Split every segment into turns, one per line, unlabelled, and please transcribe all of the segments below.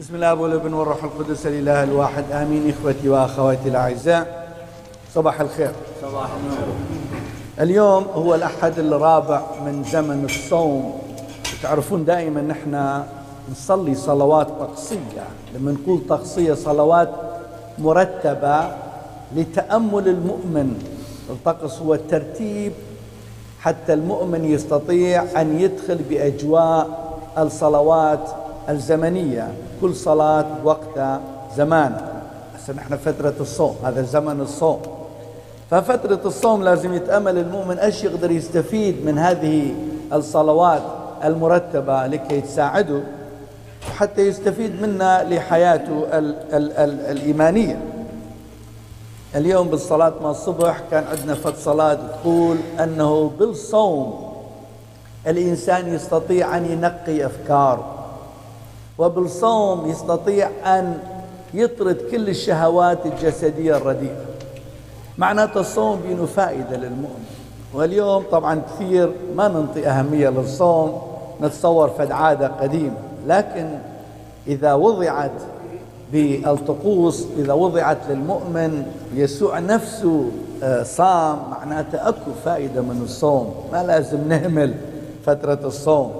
بسم الله والابن والروح القدس الاله الواحد. آمين. إخوتي وأخواتي الأعزاء صباح الخير.
صباح النور.
اليوم هو الأحد الرابع من زمن الصوم. تعرفون دائما نحن نصلي صلوات طقسية. لما نقول طقسية صلوات مرتبة لتأمل المؤمن. الطقس هو الترتيب حتى المؤمن يستطيع أن يدخل بأجواء الصلوات الزمنية كل صلاة وقتها زمان. هسه نحن فترة الصوم هذا زمن الصوم. ففترة الصوم لازم يتأمل المؤمن إيش يقدر يستفيد من هذه الصلوات المرتبة لكي تساعده وحتى يستفيد منها لحياته ال ال ال الإيمانية. اليوم بالصلاة ما الصبح كان عندنا فت صلاة تقول أنه بالصوم الإنسان يستطيع أن ينقي أفكاره. وبالصوم يستطيع أن يطرد كل الشهوات الجسدية الرديئة. معناته الصوم بينه فائدة للمؤمن. واليوم طبعا كثير ما ننطي أهمية للصوم نتصور فد عادة قديمة. لكن إذا وضعت بالطقوس إذا وضعت للمؤمن يسوع نفسه آه، صام معناته أكو فائدة من الصوم. ما لازم نهمل فترة الصوم.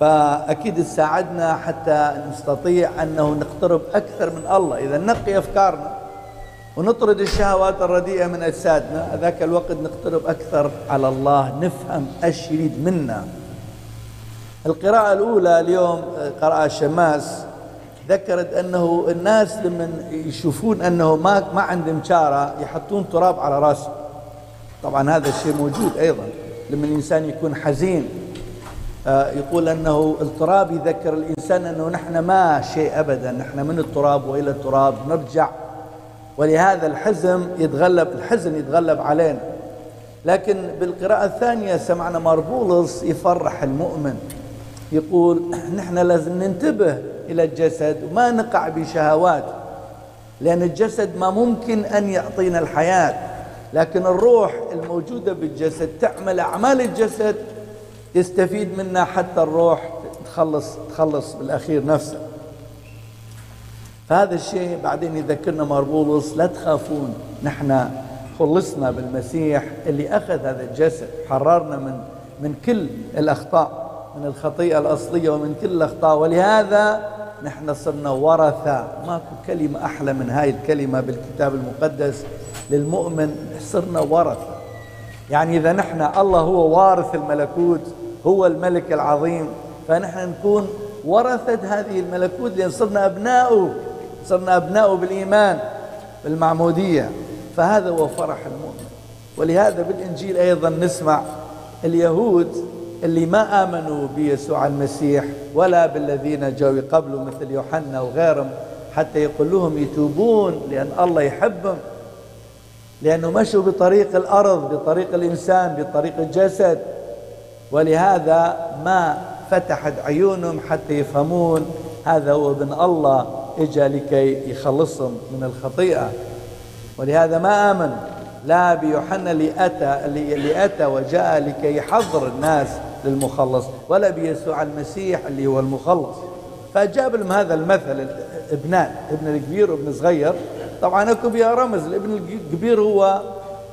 فأكيد تساعدنا حتى نستطيع أنه نقترب أكثر من الله. إذا نقي أفكارنا ونطرد الشهوات الرديئة من أجسادنا ذاك الوقت نقترب أكثر على الله نفهم إيش يريد منا. القراءة الأولى اليوم قراءة شماس ذكرت أنه الناس لما يشوفون أنه ما ما عندهم شارة يحطون تراب على راسه طبعا هذا الشيء موجود أيضا. لما الإنسان يكون حزين يقول أنه التراب يذكر الإنسان أنه نحن ما شيء أبدا نحن من التراب وإلى التراب نرجع. ولهذا الحزن يتغلب الحزن يتغلب علينا. لكن بالقراءة الثانية سمعنا ماربولس يفرح المؤمن. يقول نحن لازم ننتبه إلى الجسد وما نقع بشهوات لأن الجسد ما ممكن أن يعطينا الحياة. لكن الروح الموجودة بالجسد تعمل أعمال الجسد يستفيد منها حتى الروح تخلص تخلص بالأخير نفسه. فهذا الشيء بعدين يذكرنا مربولوس لا تخافون نحن خلصنا بالمسيح اللي أخذ هذا الجسد حررنا من من كل الأخطاء من الخطيئة الأصلية ومن كل الأخطاء. ولهذا نحن صرنا ورثة. ماكو كلمة أحلى من هاي الكلمة بالكتاب المقدس للمؤمن صرنا ورثة. يعني إذا نحن الله هو وارث الملكوت هو الملك العظيم فنحن نكون ورثة هذه الملكوت لأن صرنا أبناؤه صرنا أبناؤه بالإيمان بالمعمودية. فهذا هو فرح المؤمن. ولهذا بالإنجيل أيضا نسمع اليهود اللي ما آمنوا بيسوع المسيح ولا بالذين جاءوا قبله مثل يوحنا وغيرهم حتى يقول لهم يتوبون لأن الله يحبهم. لأنه مشوا بطريق الأرض بطريق الإنسان بطريق الجسد. ولهذا ما فتحت عيونهم حتى يفهمون هذا هو ابن الله اجى لكي يخلصهم من الخطيئة. ولهذا ما آمن لا بيوحنا اللي اتى اللي اتى وجاء لكي يحضر الناس للمخلص ولا بيسوع المسيح اللي هو المخلص. فجاب لهم هذا المثل ابنان ابن الكبير وابن صغير طبعا أكو بها رمز الابن الكبير هو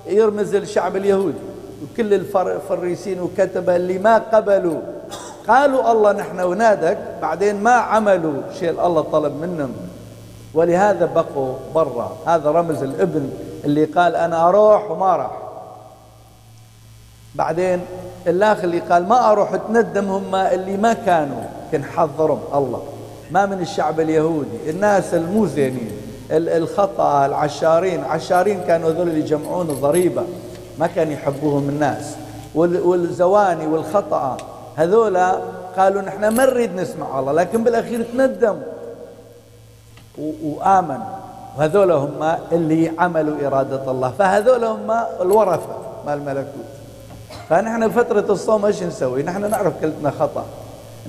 يرمز الشعب اليهودي وكل الفريسين وكتبه اللي ما قبلوا. قالوا الله نحن ونادك بعدين ما عملوا شيء الله طلب منهم. ولهذا بقوا برا. هذا رمز الابن اللي قال أنا أروح وما راح. بعدين الأخ اللي قال ما أروح تندم هم اللي ما كانوا كان حضرهم الله. ما من الشعب اليهودي الناس المو زينين. الخطأ العشارين عشارين كانوا ذول اللي يجمعون الضريبة ما كان يحبوهم الناس. والزواني والخطأ هذولا قالوا نحن ما نريد نسمع الله لكن بالأخير تندموا وآمن. وهذول هم اللي عملوا إرادة الله. فهذول هم الورثة مال الملكوت. فنحن فترة الصوم إيش نسوي؟ نحن نعرف كلتنا خطأ.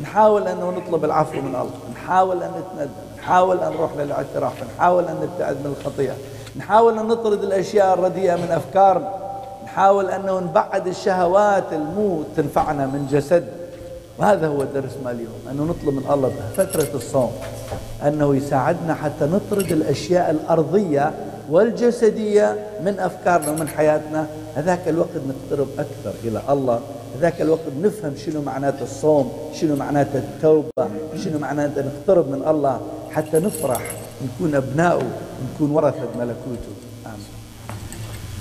نحاول انه نطلب العفو من الله، نحاول أن نتندم، نحاول أن نروح للاعتراف، نحاول أن نبتعد من الخطيئة، نحاول أن نطرد الأشياء الرديئة من أفكارنا، نحاول أنه نبعد الشهوات المو تنفعنا من جسد. وهذا هو درسنا اليوم أنه نطلب من الله فترة الصوم أنه يساعدنا حتى نطرد الأشياء الأرضية والجسدية من أفكارنا ومن حياتنا. هذاك الوقت نقترب أكثر إلى الله. هذاك الوقت نفهم شنو معنات الصوم شنو معنات التوبة شنو معنات نقترب من الله. حتى نفرح نكون أبنائه ونكون ورثة ملكوته. آمين.